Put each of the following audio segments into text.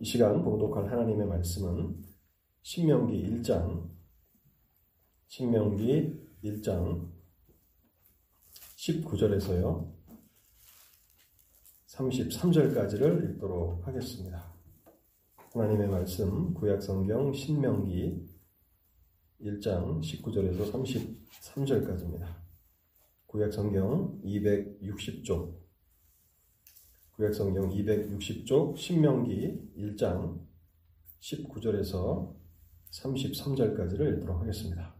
이 시간 봉독할 하나님의 말씀은 신명기 1장 신명기 1장 19절에서요 33절까지를 읽도록 하겠습니다. 하나님의 말씀 구약성경 신명기 1장 19절에서 33절까지입니다. 구약성경 260쪽 구약성경 260쪽 신명기 1장 19절에서 33절까지를 읽도록 하겠습니다.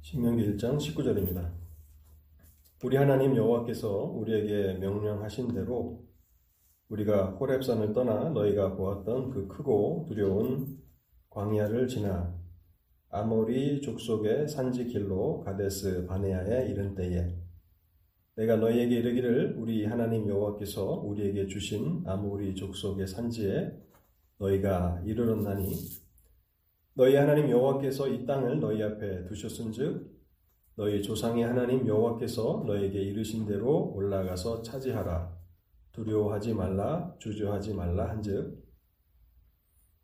신명기 1장 19절입니다. 우리 하나님 여호와께서 우리에게 명령하신 대로 우리가 호렙산을 떠나 너희가 보았던 그 크고 두려운 광야를 지나 아모리 족속의 산지 길로 가데스 바네아에 이른 때에 내가 너희에게 이르기를 우리 하나님 여호와께서 우리에게 주신 아모리 족속의 산지에 너희가 이르렀나니 너희 하나님 여호와께서 이 땅을 너희 앞에 두셨은즉 너희 조상의 하나님 여호와께서 너에게 이르신 대로 올라가서 차지하라. 두려워하지 말라 주저하지 말라 한즉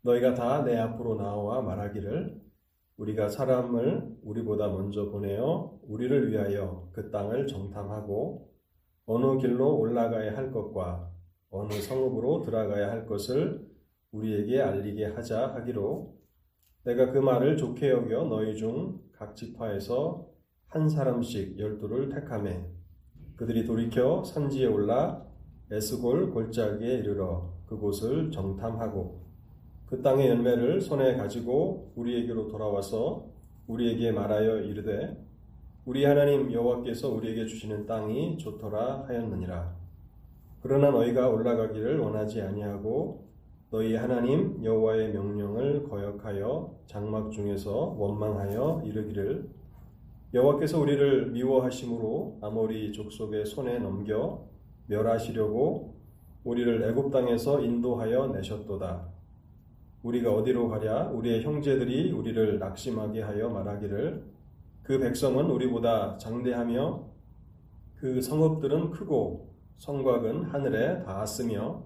너희가 다 내 앞으로 나와 말하기를 우리가 사람을 우리보다 먼저 보내어 우리를 위하여 그 땅을 정탐하고 어느 길로 올라가야 할 것과 어느 성읍으로 들어가야 할 것을 우리에게 알리게 하자 하기로 내가 그 말을 좋게 여겨 너희 중 각 지파에서 한 사람씩 열두를 택하매 그들이 돌이켜 산지에 올라 에스골 골짜기에 이르러 그곳을 정탐하고 그 땅의 열매를 손에 가지고 우리에게로 돌아와서 우리에게 말하여 이르되 우리 하나님 여호와께서 우리에게 주시는 땅이 좋더라 하였느니라 그러나 너희가 올라가기를 원하지 아니하고 너희 하나님 여호와의 명령을 거역하여 장막 중에서 원망하여 이르기를 여호와께서 우리를 미워하심으로 아모리 족속의 손에 넘겨 멸하시려고 우리를 애굽 땅에서 인도하여 내셨도다. 우리가 어디로 가랴? 우리의 형제들이 우리를 낙심하게 하여 말하기를 그 백성은 우리보다 장대하며 그 성읍들은 크고 성곽은 하늘에 닿았으며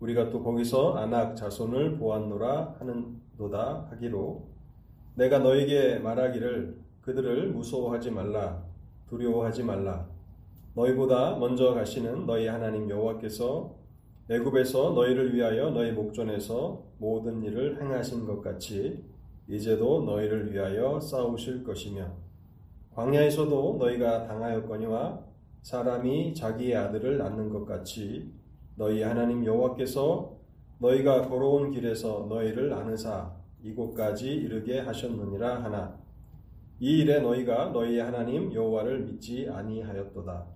우리가 또 거기서 안악 자손을 보았노라 하는도다 하기로 내가 너에게 말하기를 그들을 무서워하지 말라 두려워하지 말라. 너희보다 먼저 가시는 너희 하나님 여호와께서 애굽에서 너희를 위하여 너희 목전에서 모든 일을 행하신 것 같이 이제도 너희를 위하여 싸우실 것이며 광야에서도 너희가 당하였거니와 사람이 자기의 아들을 낳는 것 같이 너희 하나님 여호와께서 너희가 걸어온 길에서 너희를 아느사 이곳까지 이르게 하셨느니라 하나 이 일에 너희가 너희 하나님 여호와를 믿지 아니하였도다.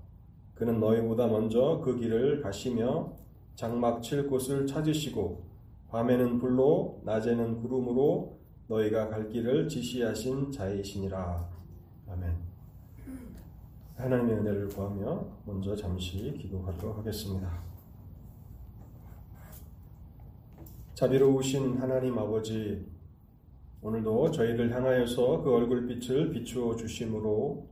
그는 너희보다 먼저 그 길을 가시며 장막 칠 곳을 찾으시고 밤에는 불로 낮에는 구름으로 너희가 갈 길을 지시하신 자이시니라 아멘 하나님의 은혜를 구하며 먼저 잠시 기도하도록 하겠습니다. 자비로우신 하나님 아버지, 오늘도 저희를 향하여서 그 얼굴빛을 비추어 주심으로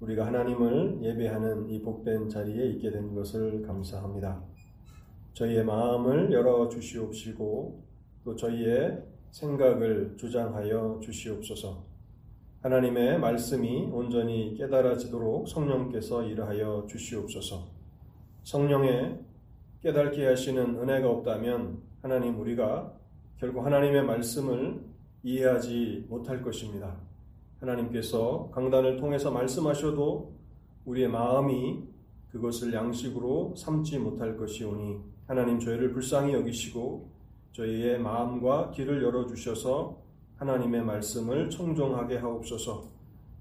우리가 하나님을 예배하는 이 복된 자리에 있게 된 것을 감사합니다. 저희의 마음을 열어 주시옵시고 또 저희의 생각을 주장하여 주시옵소서. 하나님의 말씀이 온전히 깨달아지도록 성령께서 일하여 주시옵소서. 성령의 깨닫게 하시는 은혜가 없다면 하나님 우리가 결국 하나님의 말씀을 이해하지 못할 것입니다. 하나님께서 강단을 통해서 말씀하셔도 우리의 마음이 그것을 양식으로 삼지 못할 것이오니 하나님 저희를 불쌍히 여기시고 저희의 마음과 길을 열어주셔서 하나님의 말씀을 청종하게 하옵소서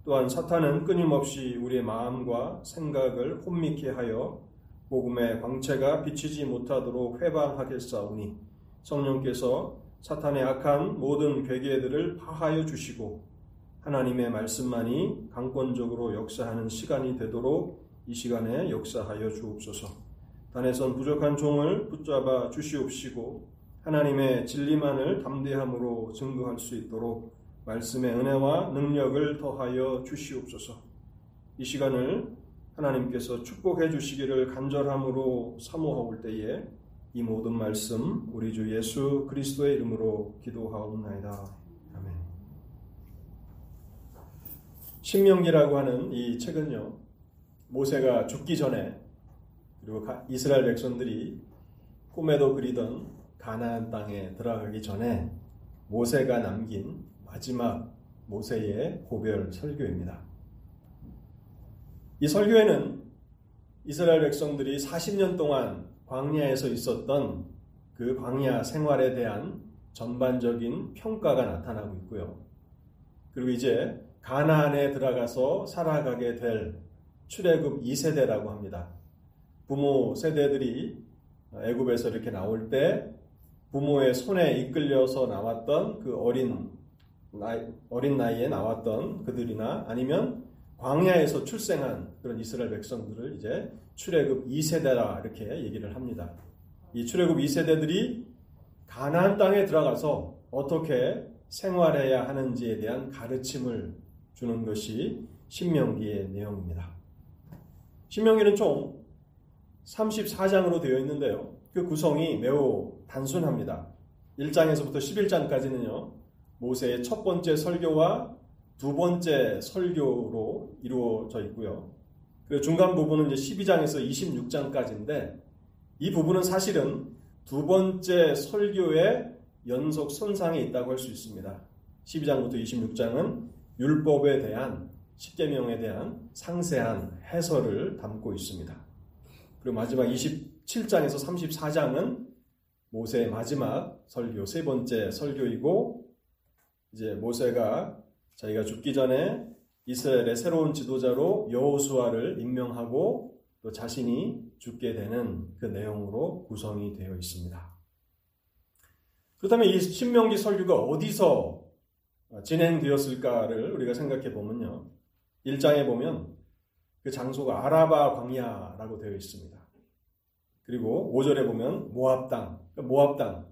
또한 사탄은 끊임없이 우리의 마음과 생각을 혼미케 하여 복음의 광채가 비치지 못하도록 회방하겠사오니 성령께서 사탄의 악한 모든 괴계들을 파하여 주시고 하나님의 말씀만이 강권적으로 역사하는 시간이 되도록 이 시간에 역사하여 주옵소서. 단에선 부족한 종을 붙잡아 주시옵시고 하나님의 진리만을 담대함으로 증거할 수 있도록 말씀의 은혜와 능력을 더하여 주시옵소서. 이 시간을 하나님께서 축복해 주시기를 간절함으로 사모하올 때에 이 모든 말씀 우리 주 예수 그리스도의 이름으로 기도하옵나이다. 아멘. 신명기라고 하는 이 책은요. 모세가 죽기 전에 그리고 이스라엘 백성들이 꿈에도 그리던 가나안 땅에 들어가기 전에 모세가 남긴 마지막 모세의 고별 설교입니다. 이 설교에는 이스라엘 백성들이 40년 동안 광야에서 있었던 그 광야 생활에 대한 전반적인 평가가 나타나고 있고요. 그리고 이제 가나안에 들어가서 살아가게 될 출애굽 2세대라고 합니다. 부모 세대들이 애굽에서 이렇게 나올 때 부모의 손에 이끌려서 나왔던 그 어린 나이, 어린 나이에 나왔던 그들이나 아니면 광야에서 출생한 그런 이스라엘 백성들을 이제 출애굽 2세대라 이렇게 얘기를 합니다. 이 출애굽 2세대들이 가나안 땅에 들어가서 어떻게 생활해야 하는지에 대한 가르침을 주는 것이 신명기의 내용입니다. 신명기는 총 34장으로 되어 있는데요. 그 구성이 매우 단순합니다. 1장에서부터 11장까지는요. 모세의 첫 번째 설교와 두 번째 설교로 이루어져 있고요. 그 중간 부분은 이제 12장에서 26장까지인데 이 부분은 사실은 두 번째 설교의 연속 선상에 있다고 할 수 있습니다. 12장부터 26장은 율법에 대한 십계명에 대한 상세한 해설을 담고 있습니다. 그리고 마지막 27장에서 34장은 모세의 마지막 설교 세 번째 설교이고 이제 모세가 자기가 죽기 전에 이스라엘의 새로운 지도자로 여호수아를 임명하고 또 자신이 죽게 되는 그 내용으로 구성이 되어 있습니다. 그렇다면 이 신명기 설교가 어디서 진행되었을까를 우리가 생각해 보면요. 1장에 보면 그 장소가 아라바 광야라고 되어 있습니다. 그리고 5절에 보면 모압 땅, 그러니까 모압 땅.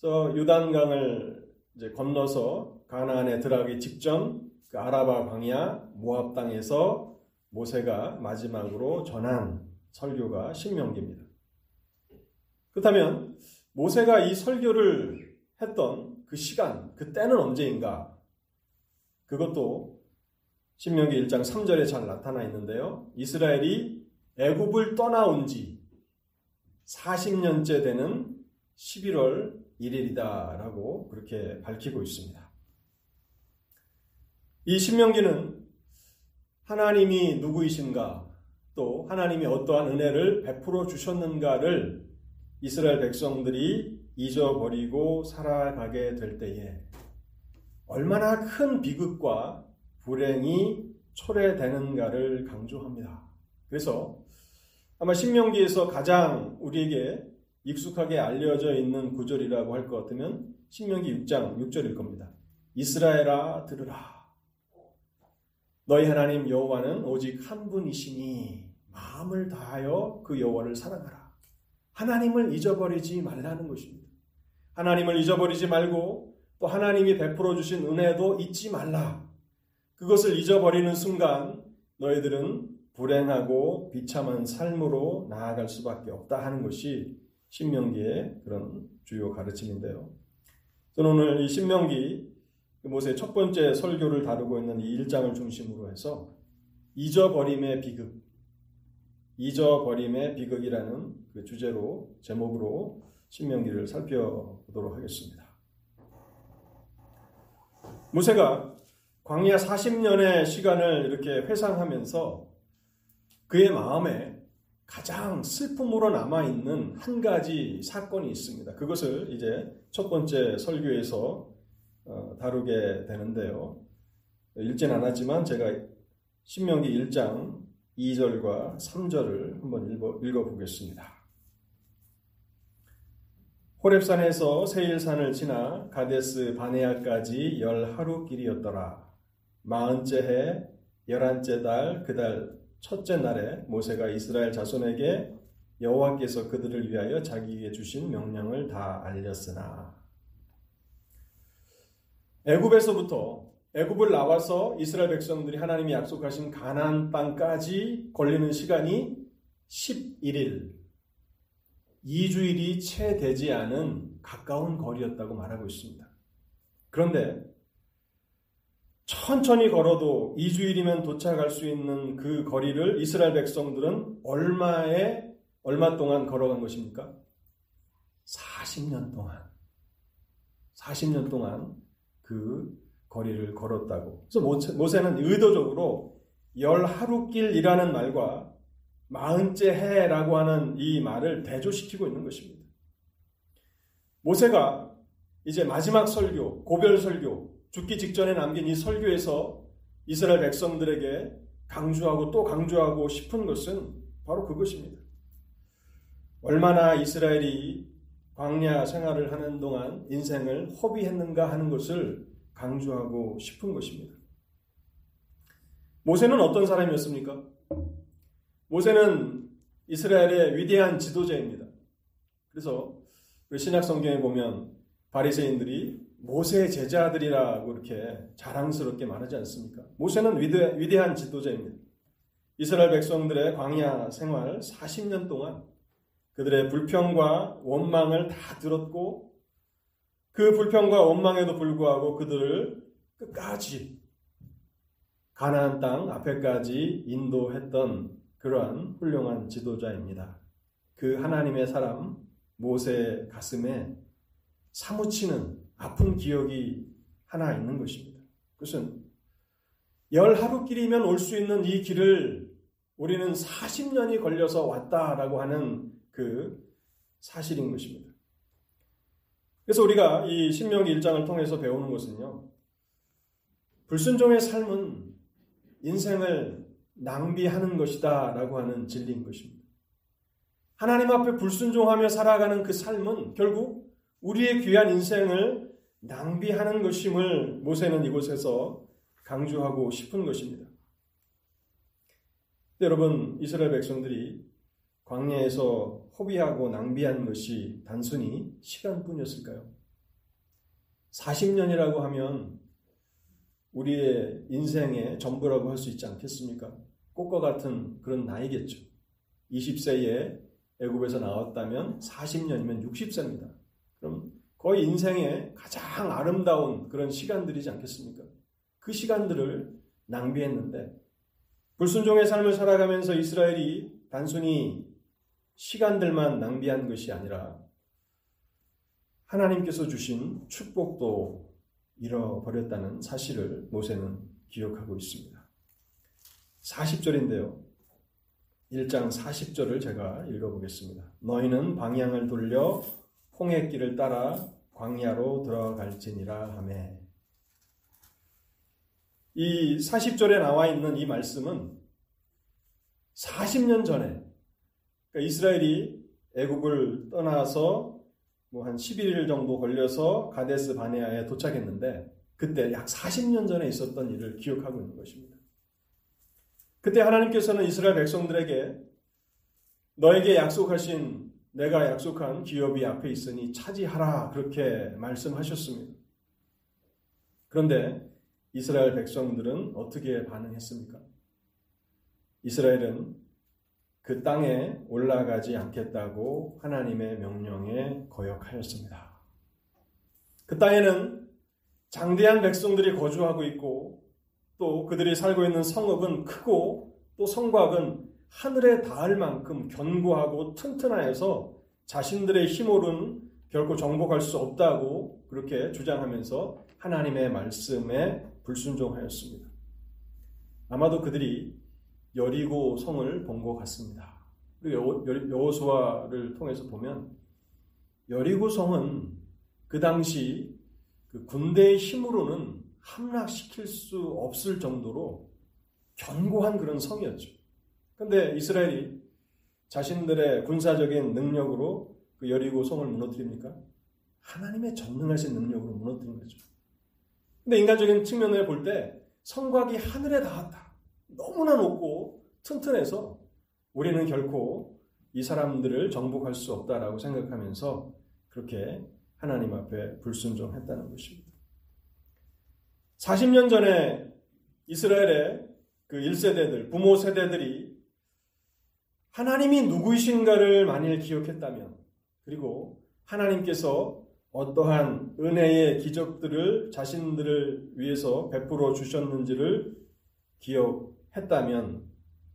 그래서 유단강을 이제 건너서 가나안에 들어가기 직전 그 아라바 광야 모압 땅에서 모세가 마지막으로 전한 설교가 신명기입니다. 그렇다면 모세가 이 설교를 했던 그 시간, 그 때는 언제인가? 그것도 신명기 1장 3절에 잘 나타나 있는데요. 이스라엘이 애굽을 떠나온 지 40년째 되는 11월 1일이다라고 그렇게 밝히고 있습니다. 이 신명기는 하나님이 누구이신가 또 하나님이 어떠한 은혜를 베풀어 주셨는가를 이스라엘 백성들이 잊어버리고 살아가게 될 때에 얼마나 큰 비극과 불행이 초래되는가를 강조합니다. 그래서 아마 신명기에서 가장 우리에게 익숙하게 알려져 있는 구절이라고 할 것 같으면 신명기 6장 6절일 겁니다. 이스라엘아 들으라. 너희 하나님 여호와는 오직 한 분이시니 마음을 다하여 그 여호와를 사랑하라. 하나님을 잊어버리지 말라는 것입니다. 하나님을 잊어버리지 말고 또 하나님이 베풀어 주신 은혜도 잊지 말라. 그것을 잊어버리는 순간 너희들은 불행하고 비참한 삶으로 나아갈 수밖에 없다 하는 것이 신명기의 그런 주요 가르침인데요. 저는 오늘 이 신명기 모세의 첫 번째 설교를 다루고 있는 이 1장을 중심으로 해서 잊어버림의 비극, 잊어버림의 비극이라는 그 주제로 제목으로 신명기를 살펴보도록 하겠습니다. 모세가 광야 40년의 시간을 이렇게 회상하면서 그의 마음에 가장 슬픔으로 남아있는 한 가지 사건이 있습니다. 그것을 이제 첫 번째 설교에서 어, 다루게 되는데요. 읽진 않았지만 제가 신명기 1장 2절과 3절을 한번 읽어, 읽어보겠습니다. 호랩산에서 세일산을 지나 가데스 바네아까지 열 하루 길이었더라. 마흔째 해 열한째 달 그 달 첫째 날에 모세가 이스라엘 자손에게 여호와께서 그들을 위하여 자기에게 주신 명령을 다 알렸으나 애굽에서부터 애굽을 나와서 이스라엘 백성들이 하나님이 약속하신 가나안 땅까지 걸리는 시간이 11일, 2주일이 채 되지 않은 가까운 거리였다고 말하고 있습니다. 그런데 천천히 걸어도 2주일이면 도착할 수 있는 그 거리를 이스라엘 백성들은 얼마에 얼마 동안 걸어간 것입니까? 40년 동안. 40년 동안 그 거리를 걸었다고. 그래서 모세는 의도적으로 열 하루 길이라는 말과 마흔째 해라고 하는 이 말을 대조시키고 있는 것입니다. 모세가 이제 마지막 설교, 고별 설교, 죽기 직전에 남긴 이 설교에서 이스라엘 백성들에게 강조하고 또 강조하고 싶은 것은 바로 그것입니다. 얼마나 이스라엘이 광야 생활을 하는 동안 인생을 허비했는가 하는 것을 강조하고 싶은 것입니다. 모세는 어떤 사람이었습니까? 모세는 이스라엘의 위대한 지도자입니다. 그래서 신약 성경에 보면 바리새인들이 모세의 제자들이라고 이렇게 자랑스럽게 말하지 않습니까? 모세는 위대, 위대한 지도자입니다. 이스라엘 백성들의 광야 생활 40년 동안 그들의 불평과 원망을 다 들었고 그 불평과 원망에도 불구하고 그들을 끝까지 가나안 땅 앞에까지 인도했던 그러한 훌륭한 지도자입니다. 그 하나님의 사람 모세 가슴에 사무치는 아픈 기억이 하나 있는 것입니다. 그것은 열 하루길이면 올 수 있는 이 길을 우리는 40년이 걸려서 왔다라고 하는 그 사실인 것입니다. 그래서 우리가 이 신명기 1장을 통해서 배우는 것은요. 불순종의 삶은 인생을 낭비하는 것이다 라고 하는 진리인 것입니다. 하나님 앞에 불순종하며 살아가는 그 삶은 결국 우리의 귀한 인생을 낭비하는 것임을 모세는 이곳에서 강조하고 싶은 것입니다. 여러분, 이스라엘 백성들이 광야에서 허비하고 낭비한 것이 단순히 시간뿐이었을까요? 40년이라고 하면 우리의 인생의 전부라고 할 수 있지 않겠습니까? 꽃과 같은 그런 나이겠죠. 20세에 애굽에서 나왔다면 40년이면 60세입니다. 거의 인생의 가장 아름다운 그런 시간들이지 않겠습니까? 그 시간들을 낭비했는데 불순종의 삶을 살아가면서 이스라엘이 단순히 시간들만 낭비한 것이 아니라 하나님께서 주신 축복도 잃어버렸다는 사실을 모세는 기억하고 있습니다. 40절인데요. 1장 40절을 제가 읽어보겠습니다. 너희는 방향을 돌려 홍해길을 따라 광야로 들어갈지니라 하매 이 40절에 나와 있는 이 말씀은 40년 전에 그러니까 이스라엘이 애국을 떠나서 뭐 한 11일 정도 걸려서 가데스 바네아에 도착했는데 그때 약 40년 전에 있었던 일을 기억하고 있는 것입니다. 그때 하나님께서는 이스라엘 백성들에게 너에게 약속하신 내가 약속한 기업이 앞에 있으니 차지하라 그렇게 말씀하셨습니다. 그런데 이스라엘 백성들은 어떻게 반응했습니까? 이스라엘은 그 땅에 올라가지 않겠다고 하나님의 명령에 거역하였습니다. 그 땅에는 장대한 백성들이 거주하고 있고 또 그들이 살고 있는 성읍은 크고 또 성곽은 하늘에 닿을 만큼 견고하고 튼튼하여서 자신들의 힘으로는 결코 정복할 수 없다고 그렇게 주장하면서 하나님의 말씀에 불순종하였습니다. 아마도 그들이 여리고 성을 본 것 같습니다. 여호수아를 통해서 보면 여리고 성은 그 당시 그 군대의 힘으로는 함락시킬 수 없을 정도로 견고한 그런 성이었죠. 그런데 이스라엘이 자신들의 군사적인 능력으로 그 여리고 성을 무너뜨립니까? 하나님의 전능하신 능력으로 무너뜨린 거죠. 근데 인간적인 측면을 볼 때 성곽이 하늘에 닿았다. 너무나 높고 튼튼해서 우리는 결코 이 사람들을 정복할 수 없다라고 생각하면서 그렇게 하나님 앞에 불순종했다는 것입니다. 40년 전에 이스라엘의 그 1세대들, 부모 세대들이 하나님이 누구이신가를 만일 기억했다면, 그리고 하나님께서 어떠한 은혜의 기적들을 자신들을 위해서 베풀어 주셨는지를 기억했다면,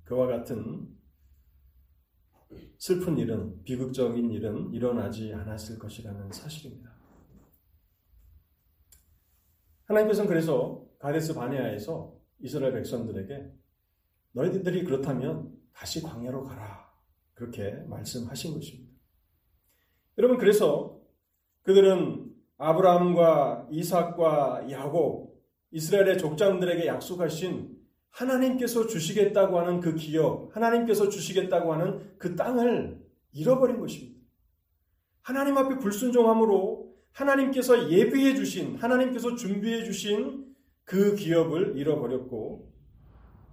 그와 같은 슬픈 일은, 비극적인 일은 일어나지 않았을 것이라는 사실입니다. 하나님께서는 그래서 가데스 바네아에서 이스라엘 백성들에게 너희들이 그렇다면 다시 광야로 가라. 그렇게 말씀하신 것입니다. 여러분 그래서 그들은 아브라함과 이삭과 야곱 이스라엘의 족장들에게 약속하신 하나님께서 주시겠다고 하는 그 기업, 하나님께서 주시겠다고 하는 그 땅을 잃어버린 것입니다. 하나님 앞에 불순종함으로 하나님께서 예비해 주신, 하나님께서 준비해 주신 그 기업을 잃어버렸고,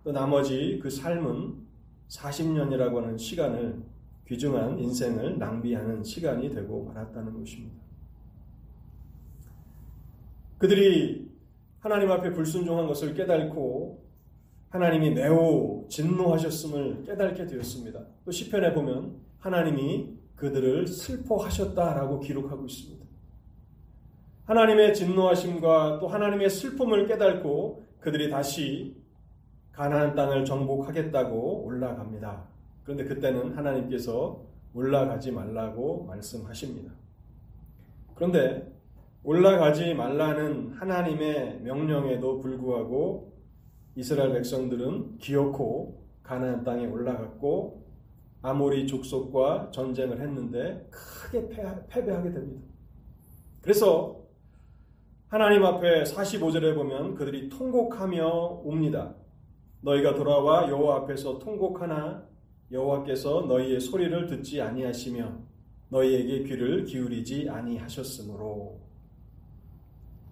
또 나머지 그 삶은 40년이라고 하는 시간을, 귀중한 인생을 낭비하는 시간이 되고 말았다는 것입니다. 그들이 하나님 앞에 불순종한 것을 깨닫고 하나님이 매우 진노하셨음을 깨닫게 되었습니다. 또 시편에 보면 하나님이 그들을 슬퍼하셨다라고 기록하고 있습니다. 하나님의 진노하심과 또 하나님의 슬픔을 깨닫고 그들이 다시 가나안 땅을 정복하겠다고 올라갑니다. 그런데 그때는 하나님께서 올라가지 말라고 말씀하십니다. 그런데 올라가지 말라는 하나님의 명령에도 불구하고 이스라엘 백성들은 기어코 가나안 땅에 올라갔고 아모리 족속과 전쟁을 했는데 크게 패배하게 됩니다. 그래서 하나님 앞에 45절에 보면 그들이 통곡하며 옵니다. 너희가 돌아와 여호와 앞에서 통곡하나 여호와께서 너희의 소리를 듣지 아니하시며 너희에게 귀를 기울이지 아니하셨으므로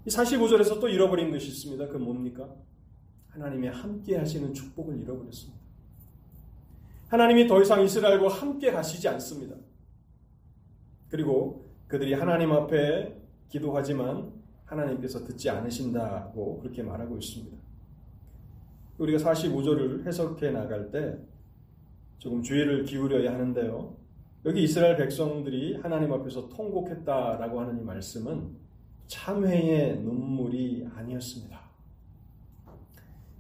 이 45절에서 또 잃어버린 것이 있습니다. 그 뭡니까? 하나님의 함께 하시는 축복을 잃어버렸습니다. 하나님이 더 이상 이스라엘과 함께 가시지 않습니다. 그리고 그들이 하나님 앞에 기도하지만 하나님께서 듣지 않으신다고 그렇게 말하고 있습니다. 우리가 45절을 해석해 나갈 때 조금 주의를 기울여야 하는데요. 여기 이스라엘 백성들이 하나님 앞에서 통곡했다라고 하는 이 말씀은 참회의 눈물이 아니었습니다.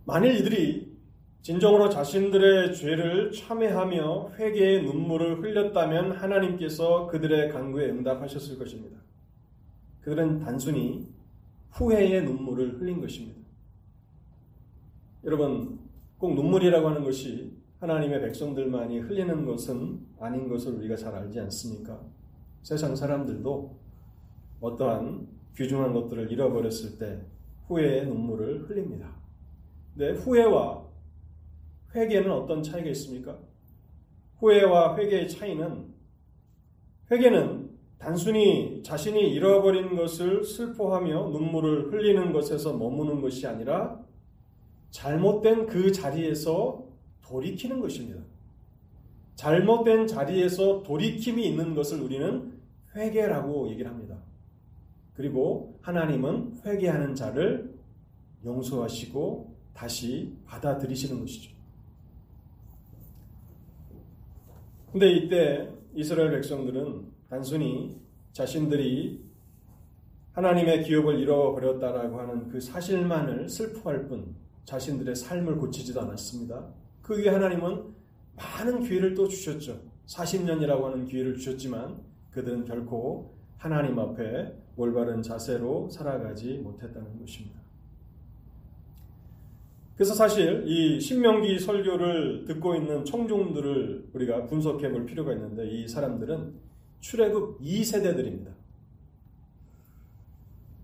만일 이들이 진정으로 자신들의 죄를 참회하며 회개의 눈물을 흘렸다면 하나님께서 그들의 간구에 응답하셨을 것입니다. 그들은 단순히 후회의 눈물을 흘린 것입니다. 여러분, 꼭 눈물이라고 하는 것이 하나님의 백성들만이 흘리는 것은 아닌 것을 우리가 잘 알지 않습니까? 세상 사람들도 어떠한 귀중한 것들을 잃어버렸을 때 후회의 눈물을 흘립니다. 네, 후회와 회개는 어떤 차이가 있습니까? 후회와 회개의 차이는 회개는 단순히 자신이 잃어버린 것을 슬퍼하며 눈물을 흘리는 것에서 머무는 것이 아니라 잘못된 그 자리에서 돌이키는 것입니다. 잘못된 자리에서 돌이킴이 있는 것을 우리는 회개라고 얘기를 합니다. 그리고 하나님은 회개하는 자를 용서하시고 다시 받아들이시는 것이죠. 근데 이때 이스라엘 백성들은 단순히 자신들이 하나님의 기업을 잃어버렸다라고 하는 그 사실만을 슬퍼할 뿐 자신들의 삶을 고치지도 않았습니다. 그 위에 하나님은 많은 기회를 또 주셨죠. 40년이라고 하는 기회를 주셨지만 그들은 결코 하나님 앞에 올바른 자세로 살아가지 못했다는 것입니다. 그래서 사실 이 신명기 설교를 듣고 있는 청중들을 우리가 분석해 볼 필요가 있는데 이 사람들은 출애굽 2세대들입니다.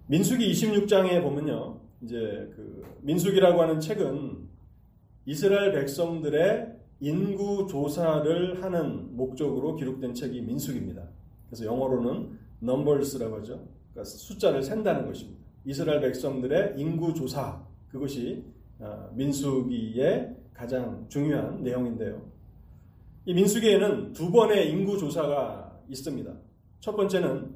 민수기 26장에 보면요. 이제 그 민수기라고 하는 책은 이스라엘 백성들의 인구 조사를 하는 목적으로 기록된 책이 민수기입니다. 그래서 영어로는 numbers라고 하죠. 그러니까 숫자를 센다는 것입니다. 이스라엘 백성들의 인구 조사 그것이 어, 민수기의 가장 중요한 내용인데요. 이 민수기에는 두 번의 인구 조사가 있습니다. 첫 번째는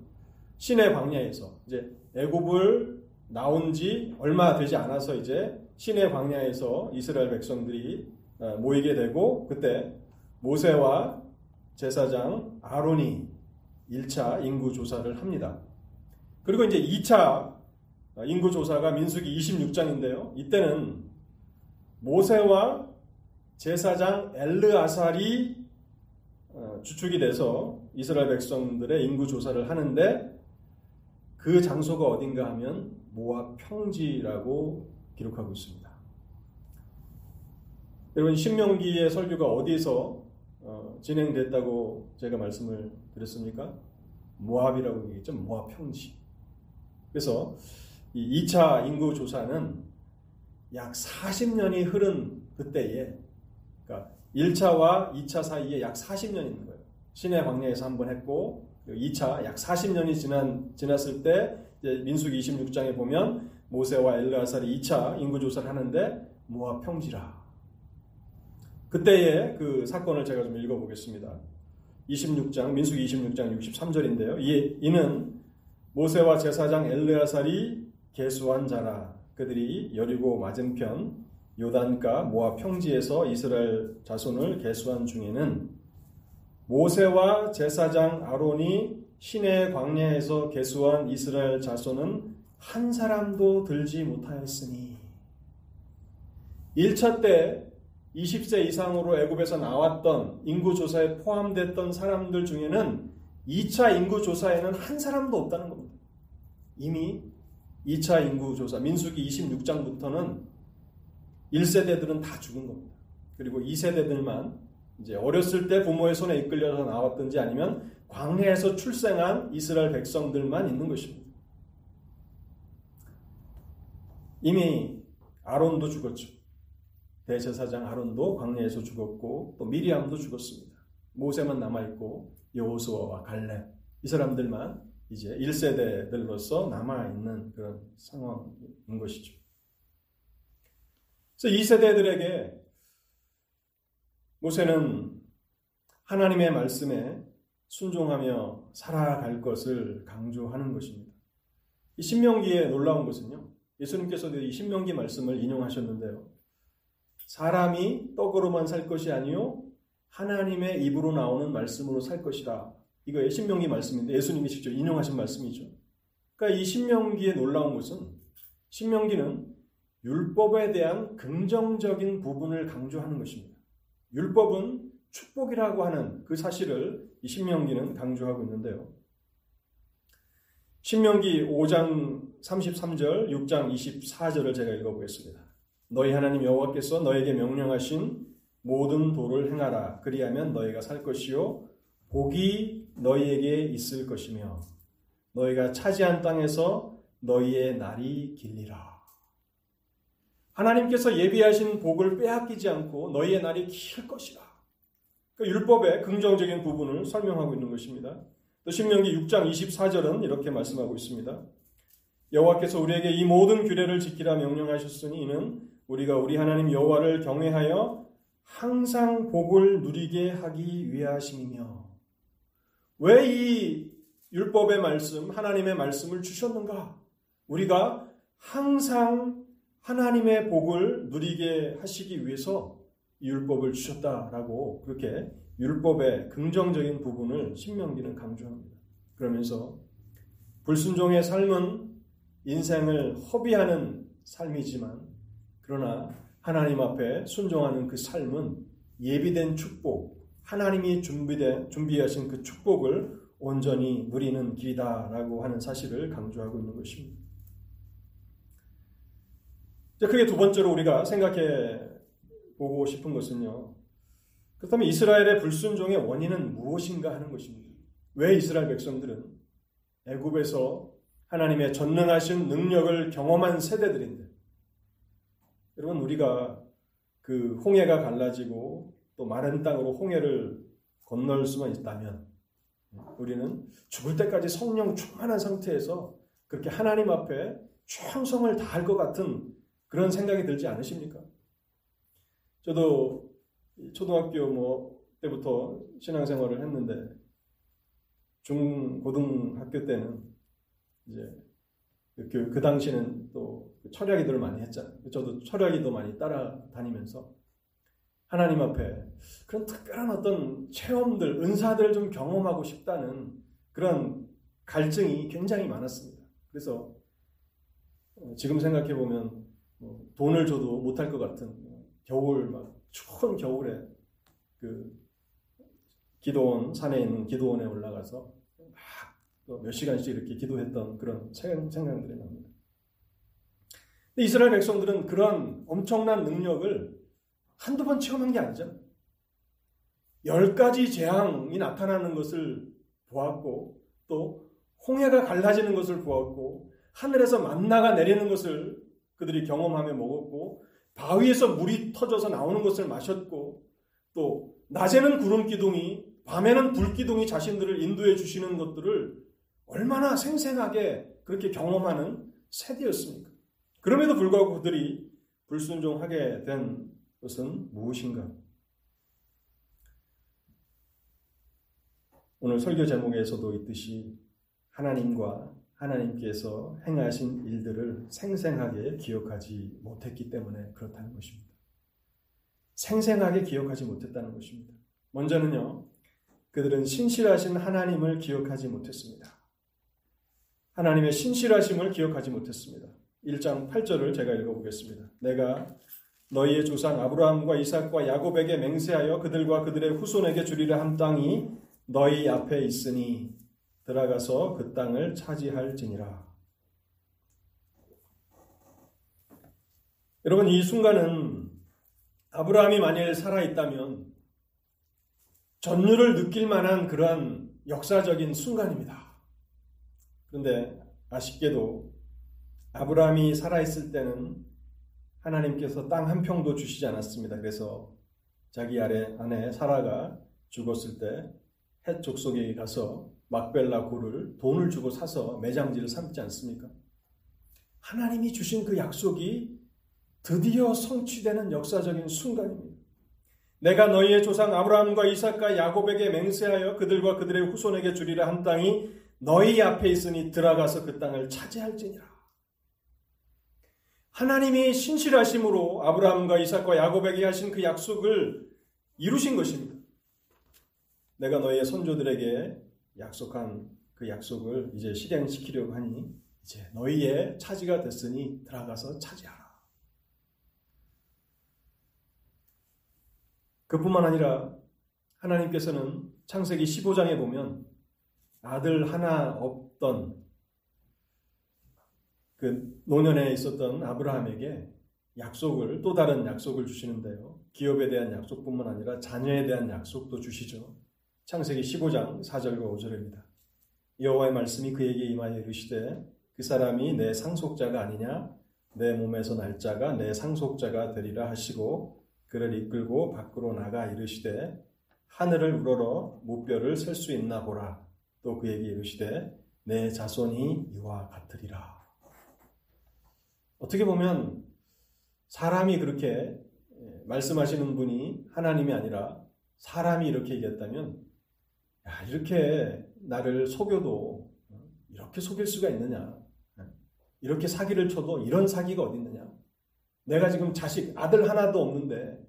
신의 광야에서 이제 애굽을 나온 지 얼마 되지 않아서 이제 시내 광야에서 이스라엘 백성들이 어, 모이게 되고 그때 모세와 제사장 아론이 1차 인구 조사를 합니다. 그리고 이제 2차 인구 조사가 민수기 26장인데요. 이때는 모세와 제사장 엘르아살이 어, 주축이 돼서 이스라엘 백성들의 인구 조사를 하는데 그 장소가 어딘가 하면 모압 평지라고 기록하고 있습니다. 여러분 신명기의 설교가 어디서 어, 진행됐다고 제가 말씀을 드렸습니까? 모압이라고 얘기했죠. 모압 평지. 그래서 이 2차 인구 조사는 약 40년이 흐른 그때에 그러니까 1차와 2차 사이에 약 40년이 있는 거예요. 시내 광야에서 한 번 했고 2차 약 40년이 지난 지났을 때 민수기 26장에 보면 모세와 엘르아살이 2차 인구 조사를 하는데 모압 평지라. 그때의 그 사건을 제가 좀 읽어 보겠습니다. 26장 민수기 26장 63절인데요. 이, 이는 모세와 제사장 엘르아살이 계수한 자라. 그들이 여리고 맞은편 요단가 모압 평지에서 이스라엘 자손을 계수한 중에는 모세와 제사장 아론이 신의 광야에서 계수한 이스라엘 자손은 한 사람도 들지 못하였으니 1차 때 20세 이상으로 애굽에서 나왔던 인구 조사에 포함됐던 사람들 중에는 2차 인구 조사에는 한 사람도 없다는 겁니다. 이미 2차 인구 조사 민수기 26장부터는 1세대들은 다 죽은 겁니다. 그리고 2세대들만 이제 어렸을 때 부모의 손에 이끌려서 나왔든지 아니면 광해에서 출생한 이스라엘 백성들만 있는 것입니다. 이미 아론도 죽었죠. 대제사장 아론도 광야에서 죽었고 또 미리암도 죽었습니다. 모세만 남아 있고 여호수아와 갈렙 이 사람들만 이제 1세대들로서 남아 있는 그런 상황인 것이죠. 그래서 이 세대들에게 모세는 하나님의 말씀에 순종하며 살아갈 것을 강조하는 것입니다. 이 신명기에 놀라운 것은요. 예수님께서도 이 신명기 말씀을 인용하셨는데요. 사람이 떡으로만 살 것이 아니요 하나님의 입으로 나오는 말씀으로 살 것이다. 이거의 신명기 말씀인데 예수님이 직접 인용하신 말씀이죠. 그러니까 이 신명기의 놀라운 것은 신명기는 율법에 대한 긍정적인 부분을 강조하는 것입니다. 율법은 축복이라고 하는 그 사실을 이 신명기는 강조하고 있는데요. 신명기 5장 33절, 6장 24절을 제가 읽어보겠습니다. 너희 하나님 여호와께서 너에게 명령하신 모든 도를 행하라. 그리하면 너희가 살 것이요 복이 너희에게 있을 것이며 너희가 차지한 땅에서 너희의 날이 길리라. 하나님께서 예비하신 복을 빼앗기지 않고 너희의 날이 길 것이라. 그 율법의 긍정적인 부분을 설명하고 있는 것입니다. 또 신명기 6장 24절은 이렇게 말씀하고 있습니다. 여호와께서 우리에게 이 모든 규례를 지키라 명령하셨으니 이는 우리가 우리 하나님 여호와를 경외하여 항상 복을 누리게 하기 위하심이며 왜 이 율법의 말씀, 하나님의 말씀을 주셨는가? 우리가 항상 하나님의 복을 누리게 하시기 위해서 율법을 주셨다라고 그렇게 율법의 긍정적인 부분을 신명기는 강조합니다. 그러면서 불순종의 삶은 인생을 허비하는 삶이지만 그러나 하나님 앞에 순종하는 그 삶은 예비된 축복, 하나님이 준비된 준비하신 그 축복을 온전히 누리는 길이다라고 하는 사실을 강조하고 있는 것입니다. 크게 두 번째로 우리가 생각해 보고 싶은 것은요. 그렇다면 이스라엘의 불순종의 원인은 무엇인가 하는 것입니다. 왜 이스라엘 백성들은 애굽에서 하나님의 전능하신 능력을 경험한 세대들인데 여러분 우리가 그 홍해가 갈라지고 또 마른 땅으로 홍해를 건널 수만 있다면 우리는 죽을 때까지 성령 충만한 상태에서 그렇게 하나님 앞에 충성을 다할 것 같은 그런 생각이 들지 않으십니까? 저도 초등학교 뭐 때부터 신앙생활을 했는데 중 고등학교 때는 이제 그, 그 당시는 또 철야기도를 많이 했잖아요. 저도 철야기도 많이 따라다니면서 하나님 앞에 그런 특별한 어떤 체험들, 은사들을 좀 경험하고 싶다는 그런 갈증이 굉장히 많았습니다. 그래서 어, 지금 생각해 보면 뭐 돈을 줘도 못할 것 같은 뭐 겨울 막 추운 겨울에 그 기도원 산에 있는 기도원에 올라가서 막 몇 시간씩 이렇게 기도했던 그런 생각들이 납니다. 이스라엘 백성들은 그런 엄청난 능력을 한두 번 체험한 게 아니죠. 열 가지 재앙이 나타나는 것을 보았고, 또 홍해가 갈라지는 것을 보았고, 하늘에서 만나가 내리는 것을 그들이 경험하며 먹었고, 바위에서 물이 터져서 나오는 것을 마셨고, 또 낮에는 구름 기둥이, 밤에는 불 기둥이 자신들을 인도해 주시는 것들을 얼마나 생생하게 그렇게 경험하는 세대였습니까? 그럼에도 불구하고 그들이 불순종하게 된 것은 무엇인가? 오늘 설교 제목에서도 있듯이 하나님과 하나님께서 행하신 일들을 생생하게 기억하지 못했기 때문에 그렇다는 것입니다. 생생하게 기억하지 못했다는 것입니다. 먼저는요, 그들은 신실하신 하나님을 기억하지 못했습니다. 하나님의 신실하심을 기억하지 못했습니다. 1장 8절을 제가 읽어보겠습니다. 내가 너희의 조상 아브라함과 이삭과 야곱에게 맹세하여 그들과 그들의 후손에게 주리라 한 땅이 너희 앞에 있으니 들어가서 그 땅을 차지할지니라. 여러분 이 순간은 아브라함이 만일 살아 있다면 전율을 느낄 만한 그러한 역사적인 순간입니다. 그런데 아쉽게도 아브라함이 살아 있을 때는 하나님께서 땅 한 평도 주시지 않았습니다. 그래서 자기 아래 아내 사라가 죽었을 때 헷 족속에 가서 막벨라 고를 돈을 주고 사서 매장지를 삼지 않습니까? 하나님이 주신 그 약속이 드디어 성취되는 역사적인 순간입니다. 내가 너희의 조상 아브라함과 이삭과 야곱에게 맹세하여 그들과 그들의 후손에게 주리라 한 땅이 너희 앞에 있으니 들어가서 그 땅을 차지할지니라. 하나님이 신실하심으로 아브라함과 이삭과 야곱에게 하신 그 약속을 이루신 것입니다. 내가 너희의 선조들에게 약속한 그 약속을 이제 실행시키려고 하니 이제 너희의 차지가 됐으니 들어가서 차지하라. 그뿐만 아니라 하나님께서는 창세기 15장에 보면 아들 하나 없던 그 노년에 있었던 아브라함에게 약속을 또 다른 약속을 주시는데요. 기업에 대한 약속뿐만 아니라 자녀에 대한 약속도 주시죠. 창세기 15장 4절과 5절입니다. 여호와의 말씀이 그에게 임하여 이르시되 그 사람이 내 상속자가 아니냐? 내 몸에서 날 자가 내 상속자가 되리라 하시고 그를 이끌고 밖으로 나가 이르시되 하늘을 우러러 무뼈를 셀 수 있나 보라. 또 그에게 이르시되 내 자손이 이와 같으리라. 어떻게 보면 사람이 그렇게 예, 말씀하시는 분이 하나님이 아니라 사람이 이렇게 얘기했다면 야, 이렇게 나를 속여도 어, 이렇게 속일 수가 있느냐? 예, 이렇게 사기를 쳐도 이런 사기가 어디 있느냐? 내가 지금 자식 아들 하나도 없는데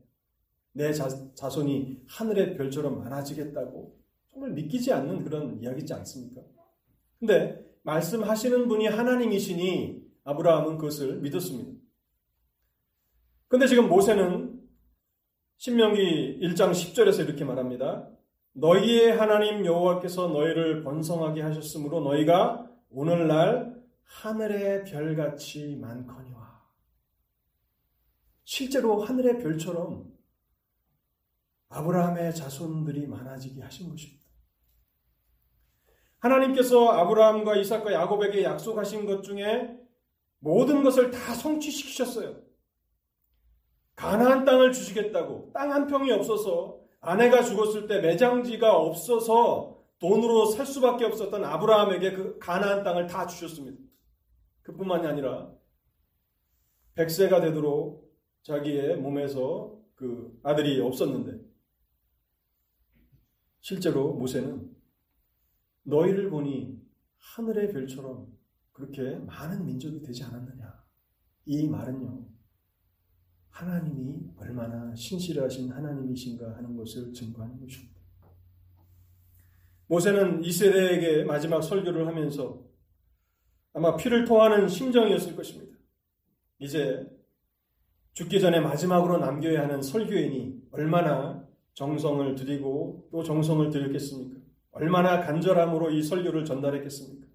내 자, 자손이 하늘의 별처럼 많아지겠다고 정말 믿기지 않는 그런 이야기지 않습니까? 근데 말씀하시는 분이 하나님이시니 아브라함은 그것을 믿었습니다. 근데 지금 모세는 신명기 1장 10절에서 이렇게 말합니다. 너희의 하나님 여호와께서 너희를 번성하게 하셨으므로 너희가 오늘날 하늘의 별같이 많거니와 실제로 하늘의 별처럼 아브라함의 자손들이 많아지게 하신 것입니다. 하나님께서 아브라함과 이삭과 야곱에게 약속하신 것 중에 모든 것을 다 성취시키셨어요. 가나안 땅을 주시겠다고 땅 한 평이 없어서 아내가 죽었을 때 매장지가 없어서 돈으로 살 수밖에 없었던 아브라함에게 그 가나안 땅을 다 주셨습니다. 그뿐만이 아니라 백세가 되도록 자기의 몸에서 그 아들이 없었는데 실제로 모세는 너희를 보니 하늘의 별처럼 그렇게 많은 민족이 되지 않았느냐. 이 말은요. 하나님이 얼마나 신실하신 하나님이신가 하는 것을 증거하는 것입니다. 모세는 이스라엘에게 마지막 설교를 하면서 아마 피를 토하는 심정이었을 것입니다. 이제 죽기 전에 마지막으로 남겨야 하는 설교인이 얼마나 정성을 들이고 또 정성을 들였겠습니까? 얼마나 간절함으로 이 설교를 전달했겠습니까?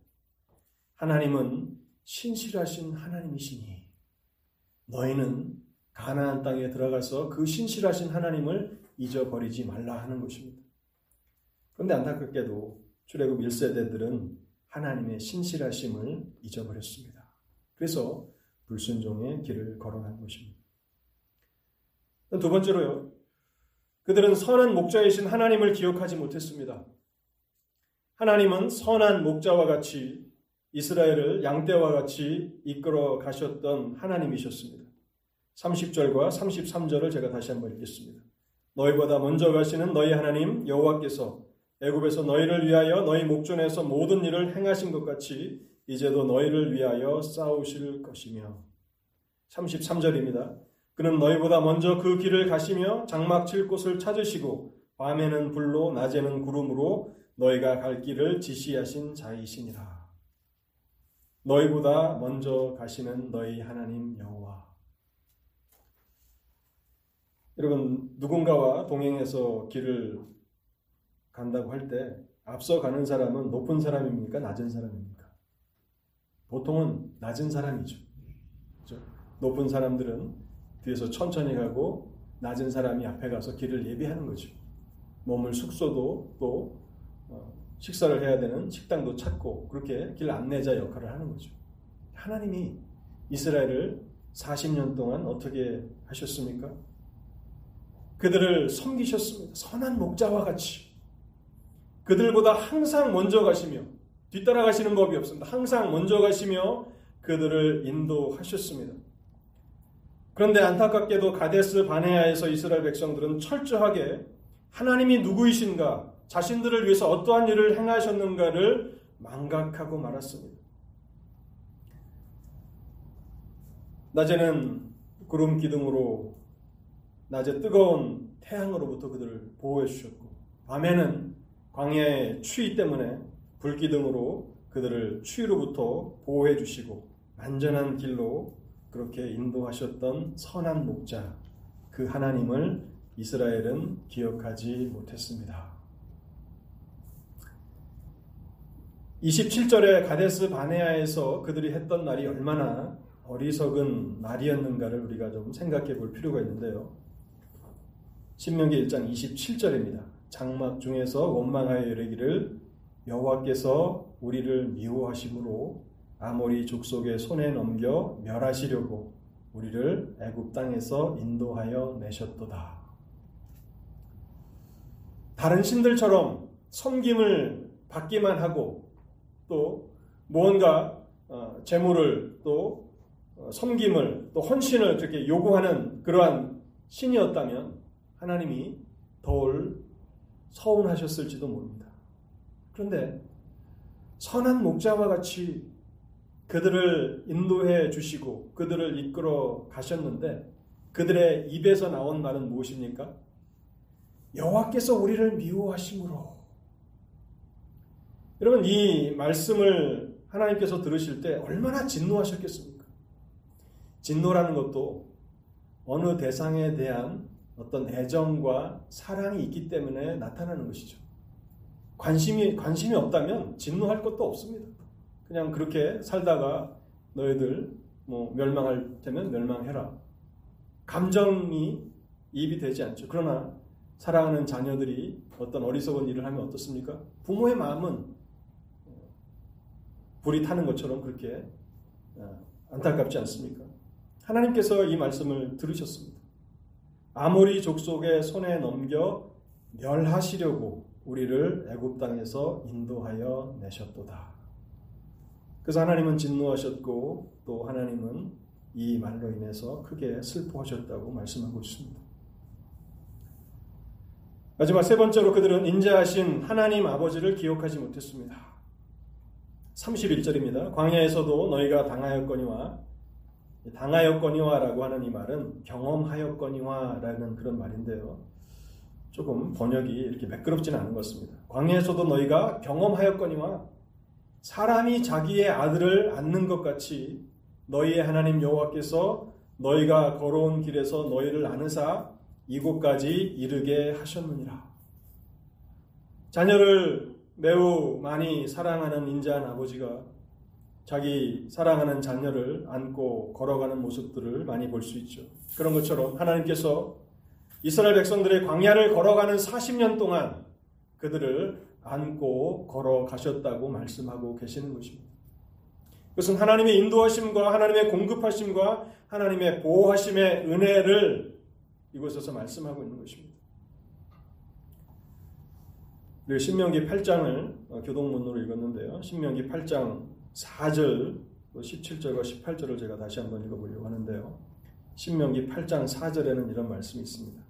하나님은 신실하신 하나님이시니 너희는 가나안 땅에 들어가서 그 신실하신 하나님을 잊어버리지 말라 하는 것입니다. 그런데 안타깝게도 출애굽 1세대들은 하나님의 신실하심을 잊어버렸습니다. 그래서 불순종의 길을 걸어간 것입니다. 두 번째로요. 그들은 선한 목자이신 하나님을 기억하지 못했습니다. 하나님은 선한 목자와 같이 이스라엘을 양떼와 같이 이끌어 가셨던 하나님이셨습니다. 30절과 33절을 제가 다시 한번 읽겠습니다. 너희보다 먼저 가시는 너희 하나님 여호와께서 애굽에서 너희를 위하여 너희 목전에서 모든 일을 행하신 것 같이 이제도 너희를 위하여 싸우실 것이며 33절입니다. 그는 너희보다 먼저 그 길을 가시며 장막 칠 곳을 찾으시고 밤에는 불로 낮에는 구름으로 너희가 갈 길을 지시하신 자이시니라. 너희보다 먼저 가시는 너희 하나님 여호와. 여러분 누군가와 동행해서 길을 간다고 할 때 앞서 가는 사람은 높은 사람입니까? 낮은 사람입니까? 보통은 낮은 사람이죠. 그렇죠? 높은 사람들은 뒤에서 천천히 가고 낮은 사람이 앞에 가서 길을 예비하는 거죠. 몸을 숙소도 또 어, 식사를 해야 되는 식당도 찾고 그렇게 길 안내자 역할을 하는 거죠. 하나님이 이스라엘을 40년 동안 어떻게 하셨습니까? 그들을 섬기셨습니다. 선한 목자와 같이. 그들보다 항상 먼저 가시며 뒤따라 가시는 법이 없습니다. 항상 먼저 가시며 그들을 인도하셨습니다. 그런데 안타깝게도 가데스 바네아에서 이스라엘 백성들은 철저하게 하나님이 누구이신가, 자신들을 위해서 어떠한 일을 행하셨는가를 망각하고 말았습니다. 낮에는 구름 기둥으로 낮에 뜨거운 태양으로부터 그들을 보호해 주셨고 밤에는 광야의 추위 때문에 불기둥으로 그들을 추위로부터 보호해 주시고 안전한 길로 그렇게 인도하셨던 선한 목자 그 하나님을 이스라엘은 기억하지 못했습니다. 27절에 가데스 바네아에서 그들이 했던 말이 얼마나 어리석은 말이었는가를 우리가 좀 생각해 볼 필요가 있는데요. 신명기 1장 27절입니다. 장막 중에서 원망하여 이르기를 여호와께서 우리를 미워하심으로 아모리 족속의 손에 넘겨 멸하시려고 우리를 애굽 땅에서 인도하여 내셨도다. 다른 신들처럼 섬김을 받기만 하고 또 무언가 어, 재물을 또 어, 섬김을 또 헌신을 그렇게 요구하는 그러한 신이었다면 하나님이 덜 서운하셨을지도 모릅니다. 그런데 선한 목자와 같이 그들을 인도해 주시고 그들을 이끌어 가셨는데 그들의 입에서 나온 말은 무엇입니까? 여호와께서 우리를 미워하심으로 여러분 이 말씀을 하나님께서 들으실 때 얼마나 진노하셨겠습니까? 진노라는 것도 어느 대상에 대한 어떤 애정과 사랑이 있기 때문에 나타나는 것이죠. 관심이 관심이 없다면 진노할 것도 없습니다. 그냥 그렇게 살다가 너희들 뭐 멸망할 테면 멸망해라. 감정이 입이 되지 않죠. 그러나 사랑하는 자녀들이 어떤 어리석은 일을 하면 어떻습니까? 부모의 마음은 불이 타는 것처럼 그렇게 어, 안타깝지 않습니까? 하나님께서 이 말씀을 들으셨습니다. 아모리 족속의 손에 넘겨 멸하시려고 우리를 애굽 땅에서 인도하여 내셨도다. 그래서 하나님은 진노하셨고 또 하나님은 이 말로 인해서 크게 슬퍼하셨다고 말씀하고 있습니다. 마지막 세 번째로 그들은 인자하신 하나님 아버지를 기억하지 못했습니다. 31절입니다. 광야에서도 너희가 당하였거니와 당하였거니와라고 하는 이 말은 경험하였거니와라는 그런 말인데요. 조금 번역이 이렇게 매끄럽지는 않은 것 같습니다. 광야에서도 너희가 경험하였거니와 사람이 자기의 아들을 안는 것 같이 너희의 하나님 여호와께서 너희가 걸어온 길에서 너희를 안으사 이곳까지 이르게 하셨느니라. 자녀를 매우 많이 사랑하는 인자한 아버지가 자기 사랑하는 자녀를 안고 걸어가는 모습들을 많이 볼 수 있죠. 그런 것처럼 하나님께서 이스라엘 백성들의 광야를 걸어가는 40년 동안 그들을 안고 걸어가셨다고 말씀하고 계시는 것입니다. 그것은 하나님의 인도하심과 하나님의 공급하심과 하나님의 보호하심의 은혜를 이곳에서 말씀하고 있는 것입니다. 그리고 신명기 8장을 어, 교동문으로 읽었는데요. 신명기 8장 4절, 17절과 18절을 제가 다시 한번 읽어보려고 하는데요. 신명기 8장 4절에는 이런 말씀이 있습니다.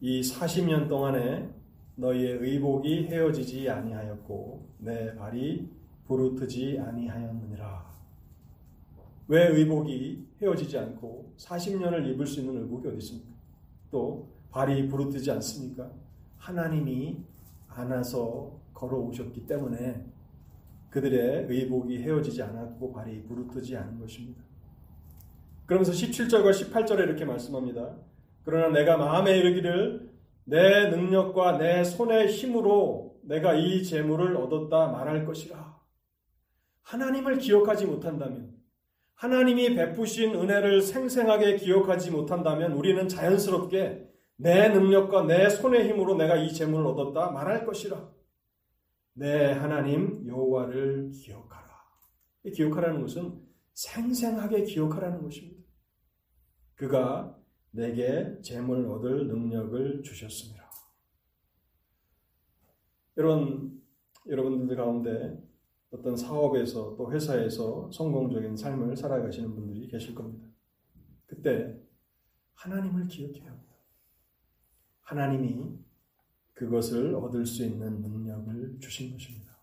이 40년 동안에 너희의 의복이 헤어지지 아니하였고 내 발이 부르트지 아니하였느니라. 왜 의복이 헤어지지 않고 40년을 입을 수 있는 의복이 어디 있습니까? 또 발이 부르트지 않습니까? 하나님이 안아서 걸어오셨기 때문에 그들의 의복이 헤어지지 않았고 발이 부르트지 않은 것입니다. 그러면서 17절과 18절에 이렇게 말씀합니다. 그러나 내가 마음에 이르기를 내 능력과 내 손의 힘으로 내가 이 재물을 얻었다 말할 것이라. 하나님을 기억하지 못한다면, 하나님이 베푸신 은혜를 생생하게 기억하지 못한다면 우리는 자연스럽게 내 능력과 내 손의 힘으로 내가 이 재물을 얻었다 말할 것이라. 내 하나님 여호와를 기억하라. 기억하라는 것은 생생하게 기억하라는 것입니다. 그가 내게 재물 얻을 능력을 주셨습니다. 이런 여러분들 가운데 어떤 사업에서 또 회사에서 성공적인 삶을 살아가시는 분들이 계실 겁니다. 그때 하나님을 기억해야 합니다. 하나님이 그것을 얻을 수 있는 능력을 주신 것입니다.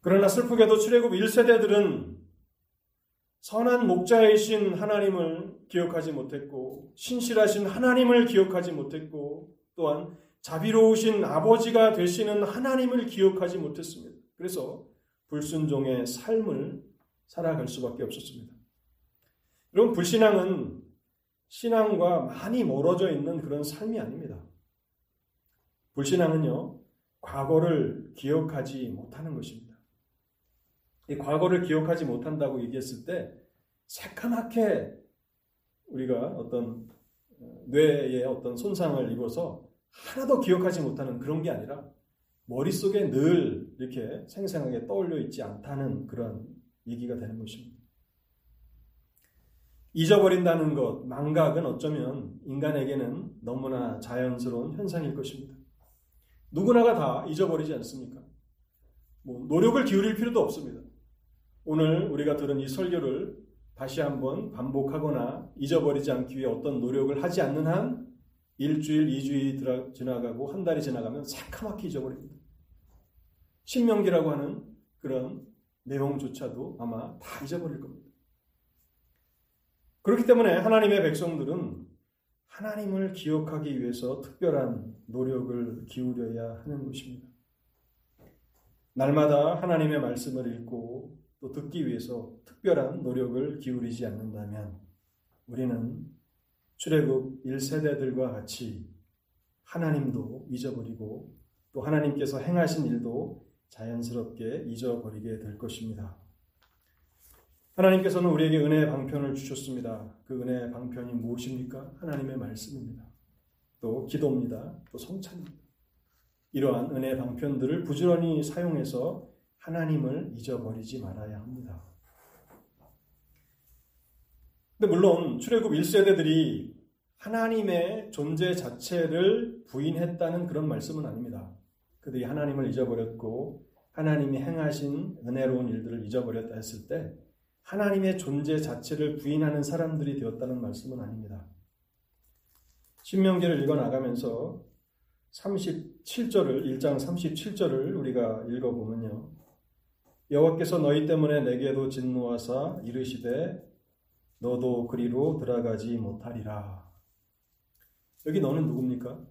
그러나 슬프게도 출애굽 1세대들은 선한 목자이신 하나님을 기억하지 못했고 신실하신 하나님을 기억하지 못했고 또한 자비로우신 아버지가 되시는 하나님을 기억하지 못했습니다. 그래서 불순종의 삶을 살아갈 수밖에 없었습니다. 여러분 불신앙은 신앙과 많이 멀어져 있는 그런 삶이 아닙니다. 불신앙은요, 과거를 기억하지 못하는 것입니다. 이 과거를 기억하지 못한다고 얘기했을 때, 새까맣게 우리가 어떤 어, 뇌에 어떤 손상을 입어서 하나도 기억하지 못하는 그런 게 아니라, 머릿속에 늘 이렇게 생생하게 떠올려 있지 않다는 그런 얘기가 되는 것입니다. 잊어버린다는 것, 망각은 어쩌면 인간에게는 너무나 자연스러운 현상일 것입니다. 누구나가 다 잊어버리지 않습니까? 뭐 노력을 기울일 필요도 없습니다. 오늘 우리가 들은 이 설교를 다시 한번 반복하거나 잊어버리지 않기 위해 어떤 노력을 하지 않는 한 일주일, 이주일이 지나가고 한 달이 지나가면 새카맣게 잊어버립니다. 신명기라고 하는 그런 내용조차도 아마 다 잊어버릴 겁니다. 그렇기 때문에 하나님의 백성들은 하나님을 기억하기 위해서 특별한 노력을 기울여야 하는 것입니다. 날마다 하나님의 말씀을 읽고 또 듣기 위해서 특별한 노력을 기울이지 않는다면 우리는 출애굽 1세대들과 같이 하나님도 잊어버리고 또 하나님께서 행하신 일도 자연스럽게 잊어버리게 될 것입니다. 하나님께서는 우리에게 은혜의 방편을 주셨습니다. 그 은혜의 방편이 무엇입니까? 하나님의 말씀입니다. 또 기도입니다. 또 성찬입니다. 이러한 은혜의 방편들을 부지런히 사용해서 하나님을 잊어버리지 말아야 합니다. 근데 물론 출애굽 1세대들이 하나님의 존재 자체를 부인했다는 그런 말씀은 아닙니다. 그들이 하나님을 잊어버렸고 하나님이 행하신 은혜로운 일들을 잊어버렸다 했을 때 하나님의 존재 자체를 부인하는 사람들이 되었다는 말씀은 아닙니다. 신명기를 읽어 나가면서 37절을 1장 37절을 우리가 읽어 보면요. 여호와께서 너희 때문에 내게도 진노하사 이르시되 너도 그리로 들어가지 못하리라. 여기 너는 누굽니까?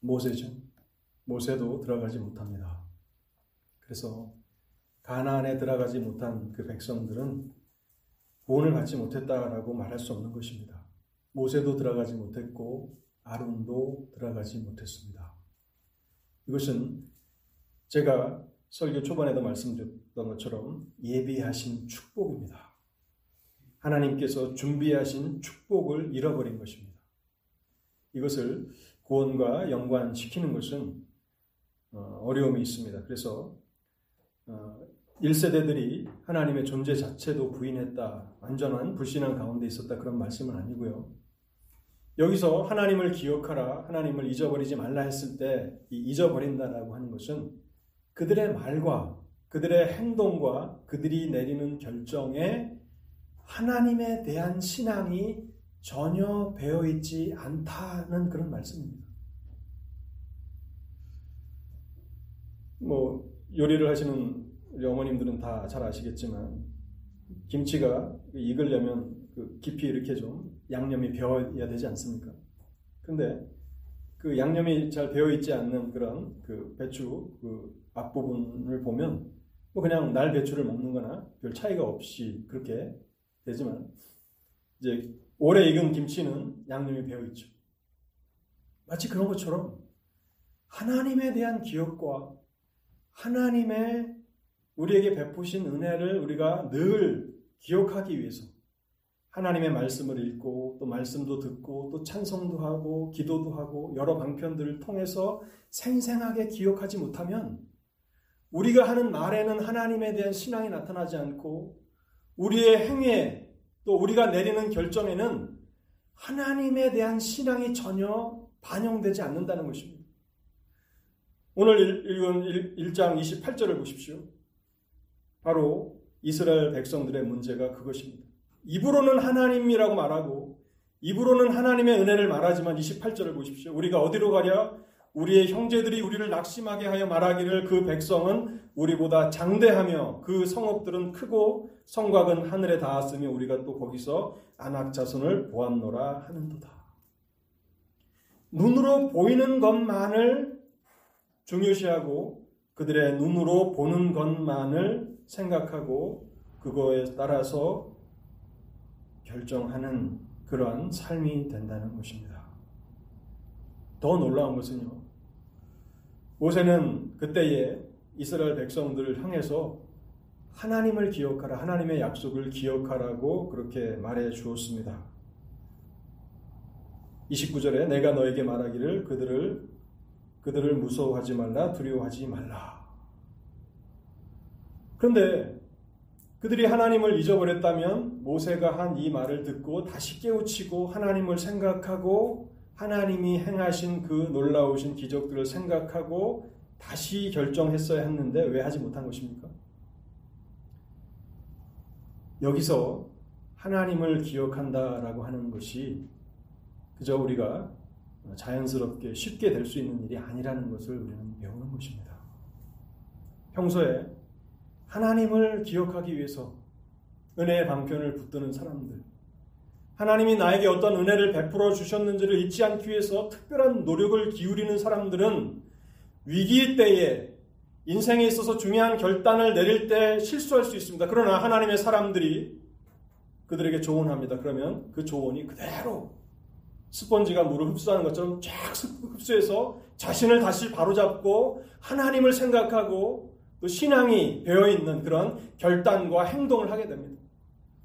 모세죠. 모세도 들어가지 못합니다. 그래서 가나안에 들어가지 못한 그 백성들은 구원을 받지 못했다라고 말할 수 없는 것입니다. 모세도 들어가지 못했고 아론도 들어가지 못했습니다. 이것은 제가 설교 초반에도 말씀드렸던 것처럼 예비하신 축복입니다. 하나님께서 준비하신 축복을 잃어버린 것입니다. 이것을 구원과 연관시키는 것은 어, 어려움이 있습니다. 그래서 1세대들이 어, 하나님의 존재 자체도 부인했다. 완전한 불신앙 가운데 있었다. 그런 말씀은 아니고요. 여기서 하나님을 기억하라, 하나님을 잊어버리지 말라 했을 때 잊어버린다라고 하는 것은 그들의 말과 그들의 행동과 그들이 내리는 결정에 하나님에 대한 신앙이 전혀 배어 있지 않다는 그런 말씀입니다. 뭐 요리를 하시는 우리 어머님들은 다 잘 아시겠지만 김치가 익으려면 그 깊이 이렇게 좀 양념이 배어야 되지 않습니까? 근데 그 양념이 잘 배어 있지 않는 그런 그 배추 그 앞부분을 보면 뭐 그냥 날 배추를 먹는 거나 별 차이가 없이 그렇게 되지만 이제 오래 익은 김치는 양념이 배어 있죠. 마치 그런 것처럼 하나님에 대한 기억과 하나님의 우리에게 베푸신 은혜를 우리가 늘 기억하기 위해서 하나님의 말씀을 읽고 또 말씀도 듣고 또 찬송도 하고 기도도 하고 여러 방편들을 통해서 생생하게 기억하지 못하면 우리가 하는 말에는 하나님에 대한 신앙이 나타나지 않고 우리의 행위에 또 우리가 내리는 결정에는 하나님에 대한 신앙이 전혀 반영되지 않는다는 것입니다. 오늘 읽은 1장 28절을 보십시오. 바로 이스라엘 백성들의 문제가 그것입니다. 입으로는 하나님이라고 말하고 입으로는 하나님의 은혜를 말하지만 28절을 보십시오. 우리가 어디로 가랴? 우리의 형제들이 우리를 낙심하게 하여 말하기를 그 백성은 우리보다 장대하며 그 성읍들은 크고 성곽은 하늘에 닿았으며 우리가 또 거기서 안악 자손을 보았노라 하는도다. 눈으로 보이는 것만을 중요시하고 그들의 눈으로 보는 것만을 생각하고 그거에 따라서 결정하는 그러한 삶이 된다는 것입니다. 더 놀라운 것은요. 모세는 그때에 이스라엘 백성들을 향해서 하나님을 기억하라, 하나님의 약속을 기억하라고 그렇게 말해 주었습니다. 29절에 내가 너에게 말하기를 그들을 그들을 무서워하지 말라, 두려워하지 말라. 그런데 그들이 하나님을 잊어버렸다면 모세가 한 이 말을 듣고 다시 깨우치고 하나님을 생각하고 하나님이 행하신 그 놀라우신 기적들을 생각하고 다시 결정했어야 했는데 왜 하지 못한 것입니까? 여기서 하나님을 기억한다라고 하는 것이 그저 우리가 자연스럽게 쉽게 될 수 있는 일이 아니라는 것을 우리는 배우는 것입니다. 평소에 하나님을 기억하기 위해서 은혜의 방편을 붙드는 사람들, 하나님이 나에게 어떤 은혜를 베풀어 주셨는지를 잊지 않기 위해서 특별한 노력을 기울이는 사람들은 위기 때에 인생에 있어서 중요한 결단을 내릴 때 실수할 수 있습니다. 그러나 하나님의 사람들이 그들에게 조언합니다. 그러면 그 조언이 그대로 스펀지가 물을 흡수하는 것처럼 쫙 흡수해서 자신을 다시 바로잡고 하나님을 생각하고 또 신앙이 배어 있는 그런 결단과 행동을 하게 됩니다.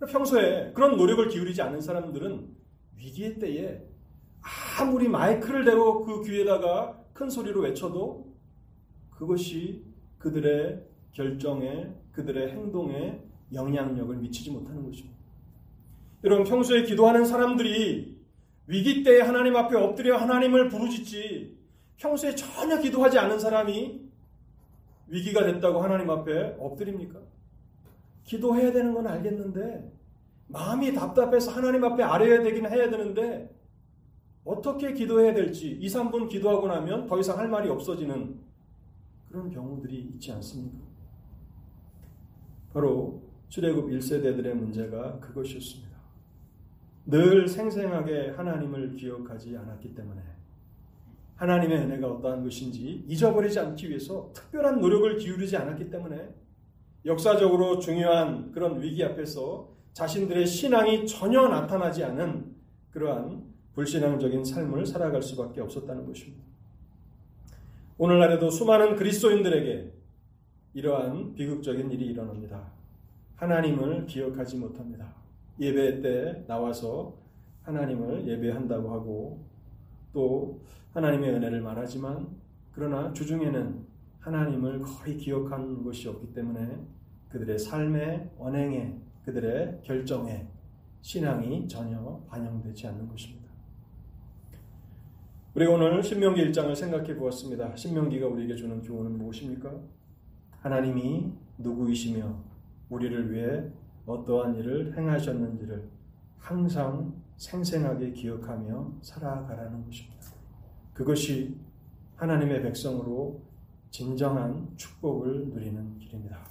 평소에 그런 노력을 기울이지 않는 사람들은 위기의 때에 아무리 마이크를 대고 그 귀에다가 큰 소리로 외쳐도 그것이 그들의 결정에 그들의 행동에 영향력을 미치지 못하는 것입니다. 여러분 평소에 기도하는 사람들이 위기 때에 하나님 앞에 엎드려 하나님을 부르짖지 평소에 전혀 기도하지 않은 사람이 위기가 됐다고 하나님 앞에 엎드립니까? 기도해야 되는 건 알겠는데 마음이 답답해서 하나님 앞에 아뢰야 되긴 해야 되는데 어떻게 기도해야 될지 2, 3분 기도하고 나면 더 이상 할 말이 없어지는 그런 경우들이 있지 않습니까? 바로 출애굽 1세대들의 문제가 그것이었습니다. 늘 생생하게 하나님을 기억하지 않았기 때문에 하나님의 은혜가 어떠한 것인지 잊어버리지 않기 위해서 특별한 노력을 기울이지 않았기 때문에 역사적으로 중요한 그런 위기 앞에서 자신들의 신앙이 전혀 나타나지 않은 그러한 불신앙적인 삶을 살아갈 수밖에 없었다는 것입니다. 오늘날에도 수많은 그리스도인들에게 이러한 비극적인 일이 일어납니다. 하나님을 기억하지 못합니다. 예배 때 나와서 하나님을 예배한다고 하고 또 하나님의 은혜를 말하지만 그러나 주중에는 하나님을 거의 기억하는 것이 없기 때문에 그들의 삶의 언행에 그들의 결정에 신앙이 전혀 반영되지 않는 것입니다. 우리가 오늘 신명기 1장을 생각해 보았습니다. 신명기가 우리에게 주는 교훈은 무엇입니까? 하나님이 누구이시며 우리를 위해 어떠한 일을 행하셨는지를 항상 생생하게 기억하며 살아가라는 것입니다. 그것이 하나님의 백성으로 진정한 축복을 누리는 길입니다.